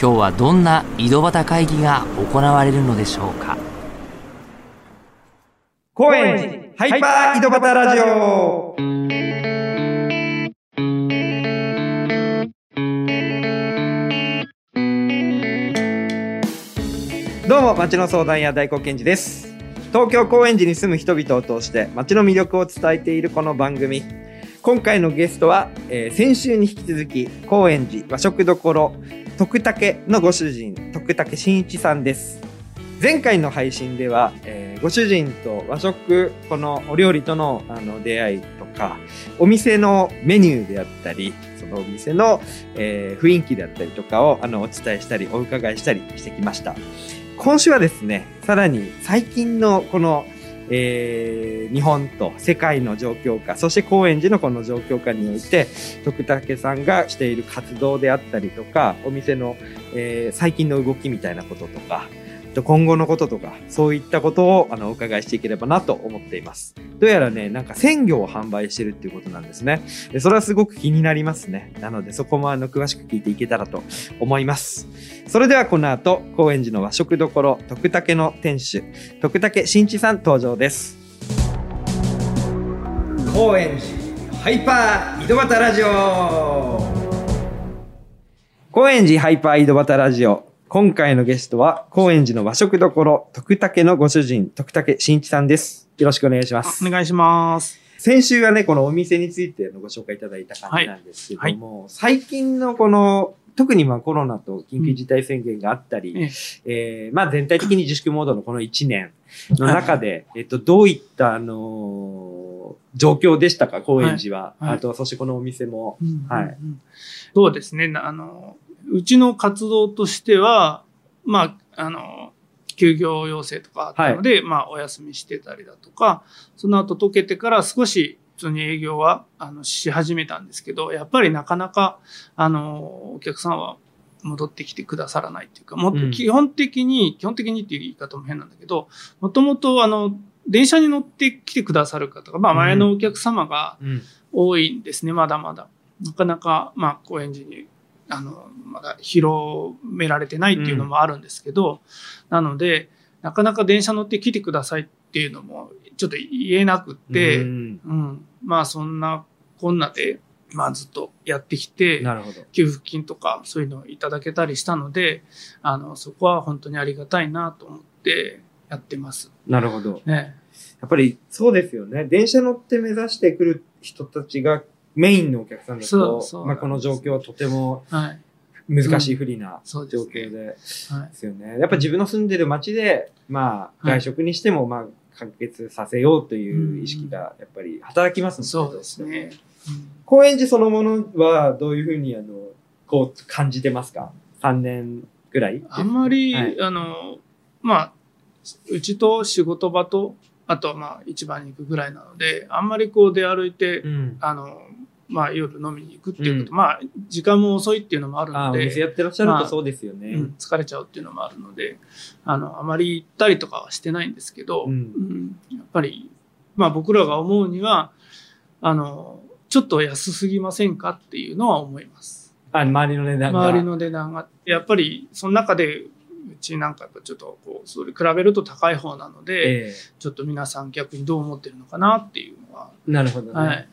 今日はどんな井戸端会議が行われるのでしょうか？高円寺ハイパー井戸端ラジオ。どうも町の相談屋大黒賢治です。東京高円寺に住む人々を通して町の魅力を伝えているこの番組。今回のゲストは、えー先週に引き続き高円寺和食どころ徳武のご主人徳武真一さんです。前回の配信では、えーご主人と和食このお料理とのあの出会いとかお店のメニューであったりそのお店の、えー雰囲気であったりとかをあのお伝えしたりお伺いしたりしてきました。今週はですねさらに最近のこのえー日本と世界の状況下そして高円寺のこの状況下において徳武さんがしている活動であったりとかお店の、えー最近の動きみたいなこととか今後のこととかそういったことをあのお伺いしていければなと思っています。どうやらねなんか鮮魚を販売してるっていうことなんですね。それはすごく気になりますね。なのでそこもあの詳しく聞いていけたらと思います。それではこの後高円寺の和食どころ徳武の店主徳武真一さん登場です。高円寺ハイパー井戸端ラジオ。高円寺ハイパー井戸端ラジオ。今回のゲストは高円寺の和食どころ徳武のご主人徳武真一さんです。よろしくお願いします。お願いします。先週はねこのお店についてのご紹介いただいた感じなんですけども、最近のこの特にまあコロナと緊急事態宣言があったり、えええーまあ全体的に自粛モードのこの1年の中で、えっと、どういった、あのー状況でしたか、高円寺は。はい。はい。あと、そしてこのお店も。はいうんそうですね。なあの、うちの活動としては、まあ、あの、休業要請とかあったので、まあ、お休みしてたりだとか、その後解けてから少し、普通に営業は、あの、し始めたんですけど、やっぱりなかなか、あの、お客さんは戻ってきてくださらないっていうか、もっうんと基本的に、基本的にっていう言い方も変なんだけど、もともと、あの、電車に乗ってきてくださる方が、まあ、前のお客様が、うん。多いんですね、まだまだ。なかなか、まあ、高円寺に、あの、まだ広められてないっていうのもあるんですけど、なので、なかなか電車乗って来てくださいっていうのも、ちょっと言えなくって、ううん、んまあ、そんなこんなで、まあ、ずっとやってきて、なるほど。給付金とかそういうのをいただけたりしたので、あの、そこは本当にありがたいなと思ってやってます。なるほど。ね。やっぱりそうですよね。電車乗って目指してくる人たちがメインのお客さんだそとまあ、この状況はとてもはい。難しい不利な状。況ではい。ですよね。やっぱ自分の住んでる街で、まあ、はい外食にしても、まあ、完結させようという意識が、やっぱり働きますもんそうですね。うん高円寺そのものは、どういうふうに、あの、こう、感じてますか ?3 年ぐらい？あんまり、はいあの、まあ、うちと仕事場と、あとはまあ、市場に行くぐらいなので、あんまりこう出歩いて、うん。あの、まあ、夜飲みに行くっていうこと、うんまあ、時間も遅いっていうのもあるああ、ので、お店やってらっしゃるまあとそうですよね。うん、疲れちゃうっていうのもあるので、あの、あまり行ったりとかはしてないんですけど、うんうんやっぱり、まあ僕らが思うには、あの、ちょっと安すぎませんかっていうのは思います。あ、周りの値段が。周りの値段が。やっぱり、その中で、うちなんかやっぱちょっとこう、それ比べると高い方なので、えちょっと皆さん逆にどう思ってるのかなっていうのはえなるほどね。はい。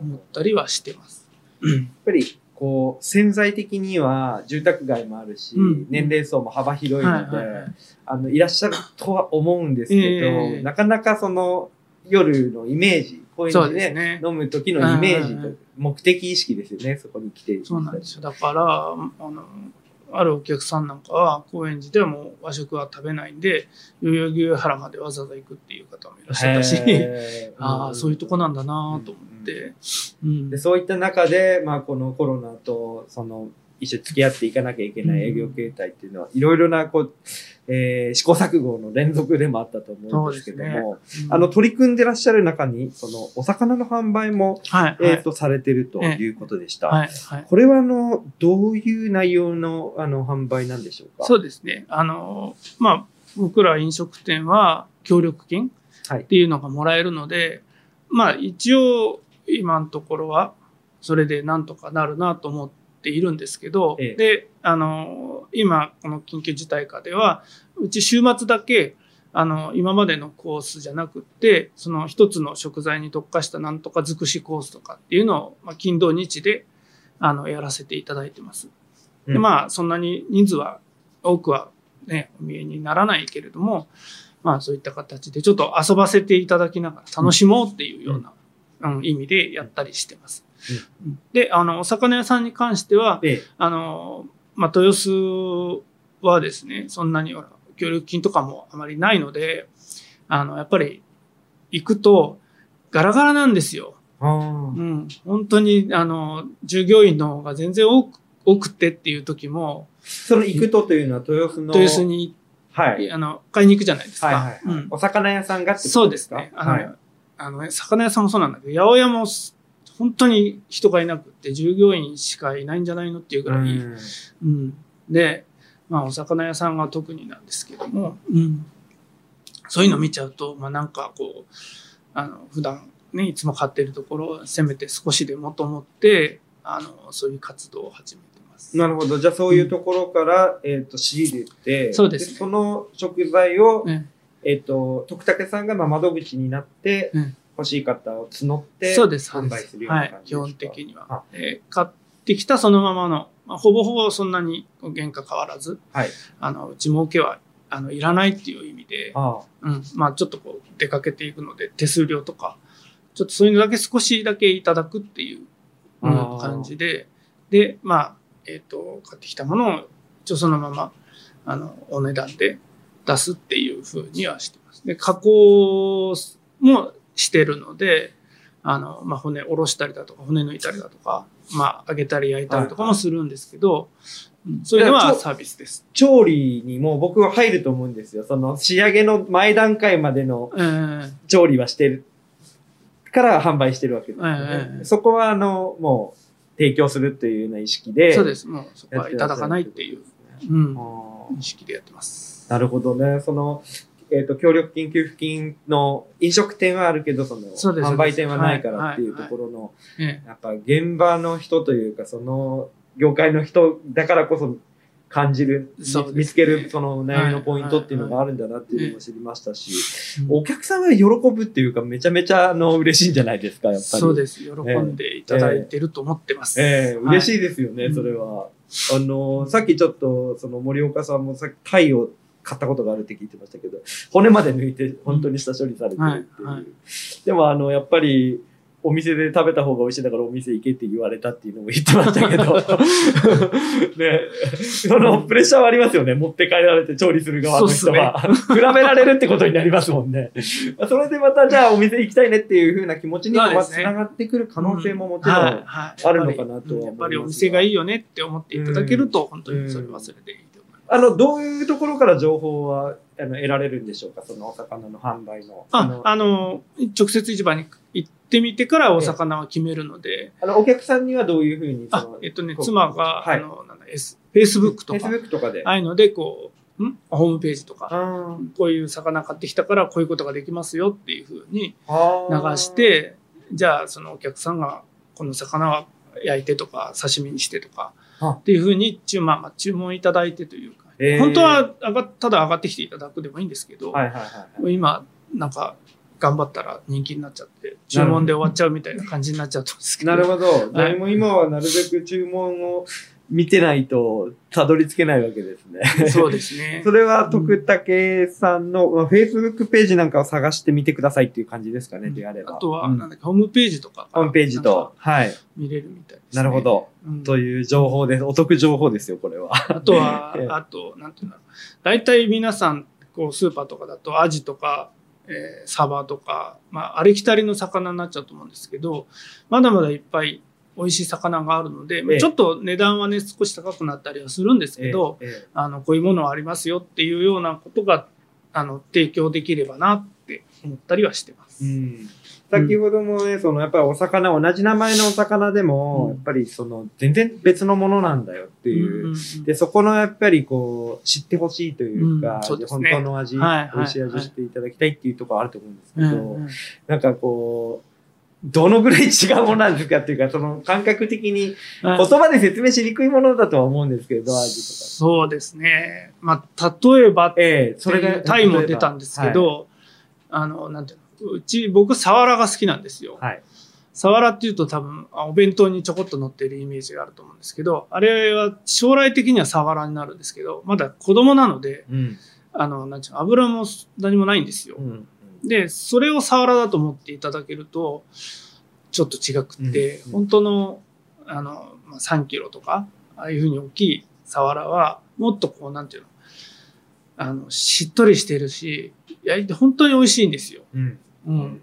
思ったりはしてます。やっぱりこう潜在的には住宅街もあるし、うん。年齢層も幅広いので、はいはいはい。あのいらっしゃるとは思うんですけど、ええ。なかなかその夜のイメージこういうそので,、うですね。飲む時のイメージと目的意識ですよねそこに来ているそうなんですよ。だから、あの、あるお客さんなんかは、高円寺ではもう和食は食べないんで、代々木上原までわざわざ行くっていう方もいらっしゃったし、ああ、そういうとこなんだなと思うん。って、うん。でそういった中で、まあ、このコロナとその一緒に付き合っていかなきゃいけない営業形態っていうのは、いろいろな、こう、えー試行錯誤の連続でもあったと思うんですけども、うんあの、取り組んでらっしゃる中に、その、お魚の販売も、はい、えっ、はいと、されてるということでした。はい、はい。これは、あの、どういう内容の、あの、販売なんでしょうか？そうですね。あの、まあ、僕ら飲食店は協力金はい。っていうのがもらえるので、まあ、一応、今のところは、それでなんとかなるなと思っているんですけど、ええで、あの、今、この緊急事態下では、うち週末だけ、あの、今までのコースじゃなくって、その一つの食材に特化したなんとか尽くしコースとかっていうのを、まあ、金土日で、あの、やらせていただいてます。で、まあ、そんなに人数は、多くはね、お見えにならないけれども、まあ、そういった形でちょっと遊ばせていただきながら楽しもうっていうような、うん意味でやったりしてます。うんで、あの、お魚屋さんに関しては、ええあの、まあ、豊洲はですね、そんなにほら協力金とかもあまりないので、あの、やっぱり行くとガラガラなんですよ。うん。本当に、あの、従業員の方が全然多く、多くてっていう時も、その行くとというのは豊洲の。豊洲に、はい。あの、買いに行くじゃないですか。はいはいはい、うんお魚屋さんがってことそうですね。あの、はい。あのね、魚屋さんもそうなんだけど、八百屋もす本当に人がいなくって、従業員しかいないんじゃないのっていうぐらい、うんうん。で、まあ、お魚屋さんが特になんですけども、うん。そういうの見ちゃうと、まあ、なんかこう、あの、普段ね、いつも買ってるところをせめて少しでもと思って、あの、そういう活動を始めてます。なるほど。じゃあそういうところから、えっ、と、仕入れて、そうですねその食材を、ねえっ、と、徳武さんがまあ窓口になって、うん欲しい方を募って、そうです、そう販売するようなはい感、じ基本ですか？的にあは。えー買ってきたそのままの、まあ、ほぼほぼそんなに原価変わらず、はい。あの、内儲けは、あの、いらないっていう意味で、あうん、まあちょっとこう出かけていくので手数料とか、ちょっとそういうのだけ少しだけいただくっていう、うん感じで、で、まあ、えっ、と、買ってきたものを一応そのまま、あの、お値段で出すっていうふうにはしてます。で、加工もしてるので、あの、まあ、骨おろしたりだとか、骨抜いたりだとか、まあ、揚げたり焼いたりとかもするんですけど、うんそういうのはサービスです。調理にも僕は入ると思うんですよ。その仕上げの前段階までのえー調理はしてるから販売してるわけですよね。ええそこはあの、もう提供するというような意識で。そうです。もうそこはいただかないっていう、うん、意識でやってます。なるほどね。その、えっ、と、協力金給付金の飲食店はあるけど、その、販売店はないかはいらっていうはいところの、えやっぱ現場の人というか、その、業界の人だからこそ感じる、ね見つけるその悩みのポイントっていうのがあるんだなっていうのも知りましたし、お客さんが喜ぶっていうか、めちゃめちゃあの嬉しいんじゃないですか、やっぱり。そうです。喜んでいただいてると思ってます。ええはい嬉しいですよね、うんそれは。あの、さっきちょっと、その森岡さんもさっき貝を買ったことがあるって聞いてましたけど、骨まで抜いて本当に下処理されてるっていう。はいはいでもあの、やっぱり、お店で食べた方が美味しいだからお店行けって言われたっていうのも言ってましたけど。ねそのプレッシャーはありますよね。持って帰られて調理する側の人は。比べられるってことになりますもんね。それでまたじゃあお店行きたいねっていう風な気持ちにつながってくる可能性ももちろん、はいはいあるのかなとは思いますがやっぱりお店がいいよねって思っていただけると、本当にそれはそれでいいと思います。あの、どういうところから情報はあの得られるんでしょうか？そのお魚の販売の。あのあの、直接市場に行ってみてからお魚は決めるので、あのお客さんにはどういうふうにあえっとね、妻が、はい。あの、なんだ、S、Facebook とか、Facebook とかで。ああいうので、こう、ん？ホームページとか、あこういう魚買ってきたからこういうことができますよっていうふうにあ流し、て、じゃあそのお客さんがこの魚は焼いてとか刺身にしてとかあ。っていうふうに注,、まあ、まあ注文いただいてというか、へー本当は上がただ上がってきていただくでもいいんですけど、はいはいはいはい。今なんか頑張ったら人気になっちゃって注文で終わっちゃうみたいな感じになっちゃったんですけど。なるほど。じゃあもう今はなるべく注文を見てないとたどり着けないわけですね。そうですね そ。れは徳武さんの、まあ Facebook ページなんかを探してみてくださいっていう感じですかね、であれば。あとは、うんなんだっけ、ホームページとか。ホームページとか、はい。見れるみたいです、ね。なるほど。うんという情報です。お得情報ですよ、これは。あとは ええ、あと、なんていうんだろう。大体皆さん、こう、スーパーとかだと、アジとか、えーサバとか、まあ、ありきたりの魚になっちゃうと思うんですけど、まだまだいっぱい美味しい魚があるので、ええ。ちょっと値段はね少し高くなったりはするんですけど、ええあのこういうものはありますよっていうようなことがあの提供できればなって思ったりはしてます。うん。先ほどもね、そのやっぱりお魚、同じ名前のお魚でも、うん。やっぱりその全然別のものなんだよっていう。で、そこのやっぱりこう、知ってほしいというか、うんそうです本ね当の味、はい美味しい味はいしていただきたいっていうところあると思うんですけど、なんかこう、どのぐらい違うものなんですかっていうか、その感覚的に言葉で説明しにくいものだとは思うんですけど、味とか。そうですね。まあ、例えば、ええそれが、タイも出たんですけど、あの、なんていうの、うち、僕、サワラが好きなんですよ。はい、はい。サワラっていうと多分、あお弁当にちょこっと乗ってるイメージがあると思うんですけど、あれは将来的にはサワラになるんですけど、まだ子供なので、うん。あの、なんていうの、油も何もないんですよう。ん。で、それをサワラだと思っていただけると、ちょっと違くって、うん本当の、あの、まあ、3キロとか、ああいうふうに大きいサワラは、もっとこう、なんていうの、あの、しっとりしてるし、焼いて本当に美味しいんですよ。うん。うん。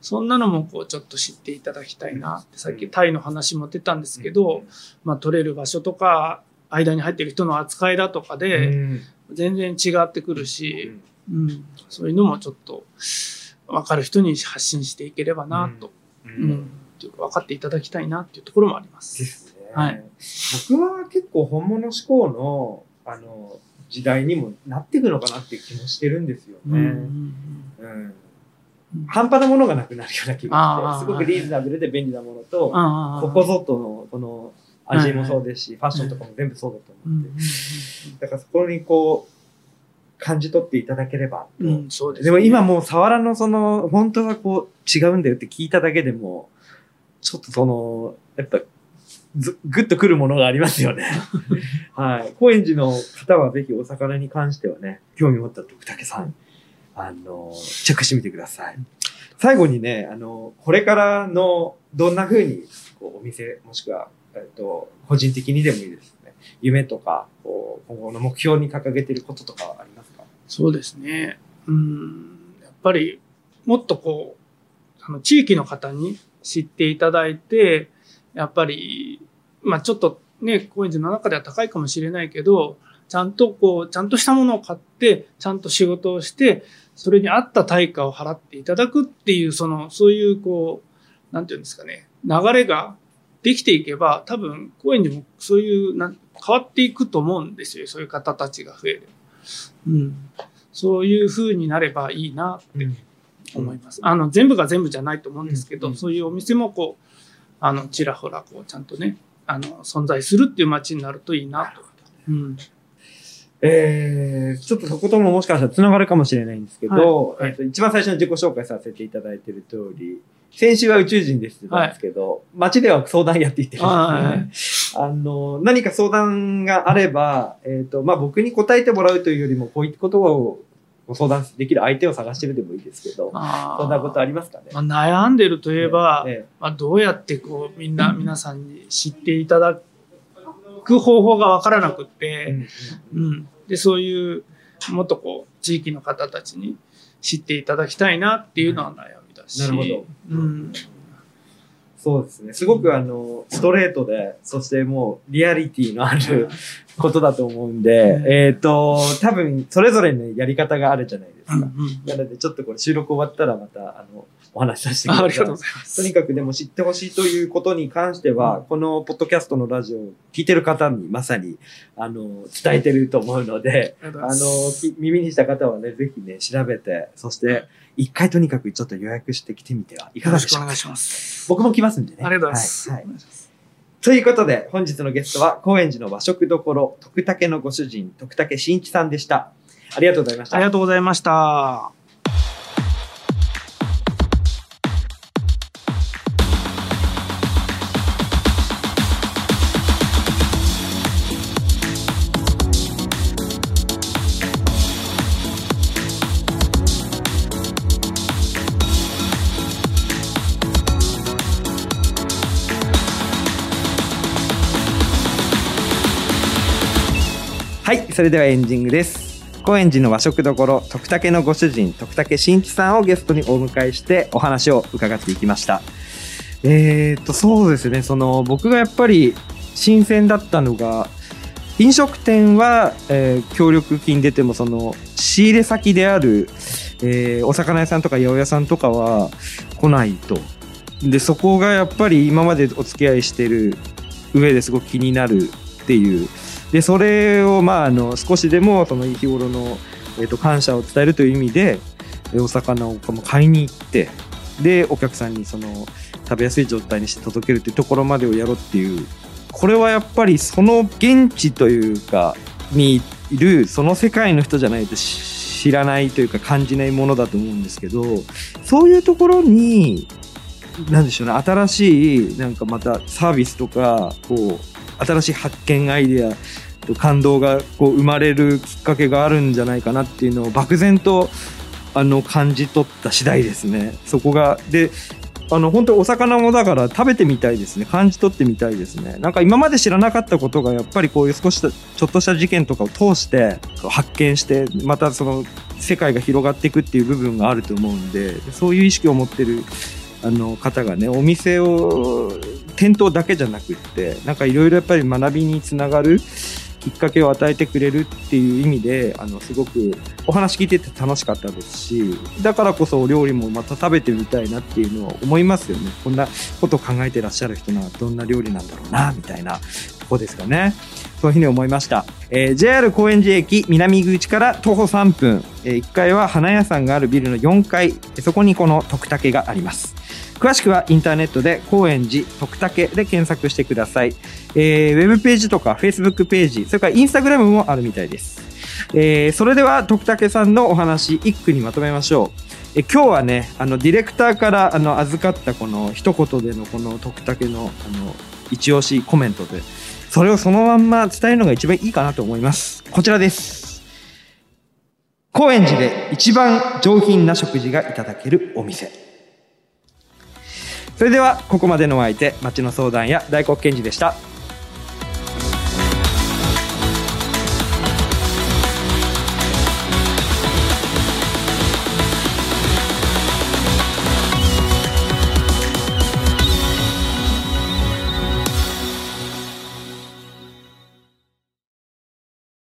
そんなのもこう、ちょっと知っていただきたいなって、さっきタイの話も出たんですけど、まあ、取れる場所とか、間に入ってる人の扱いだとかうで、ん全然違ってくるし、うん、そういうのもちょっと分かる人に発信していければなと、ううん。うか分かっていただきたいなっていうところもありま。ですすね。はい。僕は結構本物志向の、あの、時代にもなっていくのかなっていう気もしてるんですよね。うんうんうん。半端なものがなくなるような気がして、すごくリーズナブルで便利なものと、ここぞとの、この味もそうですし、ファッションとかも全部そうだとうん思って。だからそこにこう、感じ取っていただければ。うんうんそうですねでも今もうサワラのその、本当はこう違うんだよって聞いただけでも、ちょっとその、やっぱ、ずぐっとくるものがありますよね。はい。高円寺の方はぜひお魚に関してはね、興味持った徳武さん、あの、チェックしてみてください。最後にね、あの、これからの、どんな風に、こう、お店、もしくは、えっと、個人的にでもいいですね。夢とか、こう、今後の目標に掲げていることとかはありますか？そうですね。うん、やっぱりもっとこう、あの地域の方に知っていただいて、やっぱり、まあちょっとね、高円寺の中では高いかもしれないけど、ちゃんとこう、ちゃんとしたものを買って、ちゃんと仕事をして、それに合った対価を払っていただくっていう、その、そういうこう、なんていうんですかね、流れができていけば、多分、高円寺もそういう、なん変わっていくと思うんですよ。そういう方たちが増える。うん。そういう風になればいいなって思います。あの、全部が全部じゃないと思うんですけど、うんそういうお店もこう、あの、ちらほら、こう、ちゃんとね、あの、存在するっていう街になるといいなと。うん。えー、ちょっとそことももしかしたら繋がるかもしれないんですけど、はいはいえっと一番最初の自己紹介させていただいている通り、先週は宇宙人ですって言ったんですけど、街では相談やっていってるんはいですね。あの、何か相談があれば、えっ、と、まあ、僕に答えてもらうというよりも、こういったことをご相談できる相手を探してるでもいいですけど、そんなことありますかね？まあ、悩んでるといえば、えまあ、どうやってこう、みんな、皆さんに知っていただく方法がわからなくっえて、うん。で、そういう、もっとこう、地域の方たちに知っていただきたいなっていうのは悩し。なるほど。うん。そうですね。すごくあの、ストレートで、そしてもうリアリティのあることだと思うんで、うんえっ、と、多分それぞれのやり方があるじゃないですか。なのでちょっとこれ収録終わったらまた、あの、お話しさせてください。あありがとうございます。とにかくでも知ってほしいということに関しては、このポッドキャストのラジオを聞いてる方にまさに、あの、伝えてると思うので、あの耳にした方はね、ぜひね、調べて、そして、一回とにかくちょっと予約してきてみてはいかよろがでしょうかしくお願いします。僕も来ますんでね。ありがとうございます。はいはいということで、本日のゲストは、高円寺の和食どころ、徳武のご主人、徳武慎一さんでした。ありがとうございました。ありがとうございました。それではエンディングです。高円寺の和食どころ、徳武のご主人、徳武慎一さんをゲストにお迎えしてお話を伺っていきました。えー、っと、そうですね。その、僕がやっぱり新鮮だったのが、飲食店は、えー協力金出ても、その、仕入れ先である、えーお魚屋さんとか八百屋さんとかは来ないと。で、そこがやっぱり今までお付き合いしてる上ですごく気になるっていう。で、それを、まあ、あの、少しでも、その日頃の、えっ、と、感謝を伝えるという意味で、お魚を買いに行って、で、お客さんにその、食べやすい状態にして届けるっていうところまでをやろうっていうこれはやっぱりその現地というかにいるその世界の人じゃないと知らないというか感じないものだと思うんですけどそういうところに何でしょうね新しいなんかまたサービスとかこう新しい発見アイデアと感動がこう生まれるきっかけがあるんじゃないかなっていうのを漠然とあの感じ取った次第ですね。そこがであの、本当お魚もだから食べてみたいですね。感じ取ってみたいですね。なんか今まで知らなかったことが、やっぱりこういう少し、ちょっとした事件とかを通して、発見して、またその、世界が広がっていくっていう部分があると思うんで、そういう意識を持ってる、あの、方がね、お店を、店頭だけじゃなくって、なんかいろいろやっぱり学びにつながる、きっかけを与えてくれるっていう意味で、あの、すごくお話聞いてて楽しかったですし、だからこそお料理もまた食べてみたいなっていうのは思いますよね。こんなことを考えてらっしゃる人ならどんな料理なんだろうな、みたいなとこですかね。そういうふうに思いました。えー JR 高円寺駅南口から徒歩3分、え1階は花屋さんがあるビルの4階、そこにこの徳竹があります。詳しくはインターネットで高円寺徳竹で検索してください。えーウェブページとか Facebook ページ、それからインスタグラムもあるみたいです。えーそれでは徳竹さんのお話一句にまとめましょう。え今日はね、あのディレクターからあの預かったこの一言でのこの徳竹のあの一押しコメントで、それをそのまんま伝えるのが一番いいかなと思います。こちらです。高円寺で一番上品な食事がいただけるお店。それではここまでのお相手町の相談や大黒賢治でした。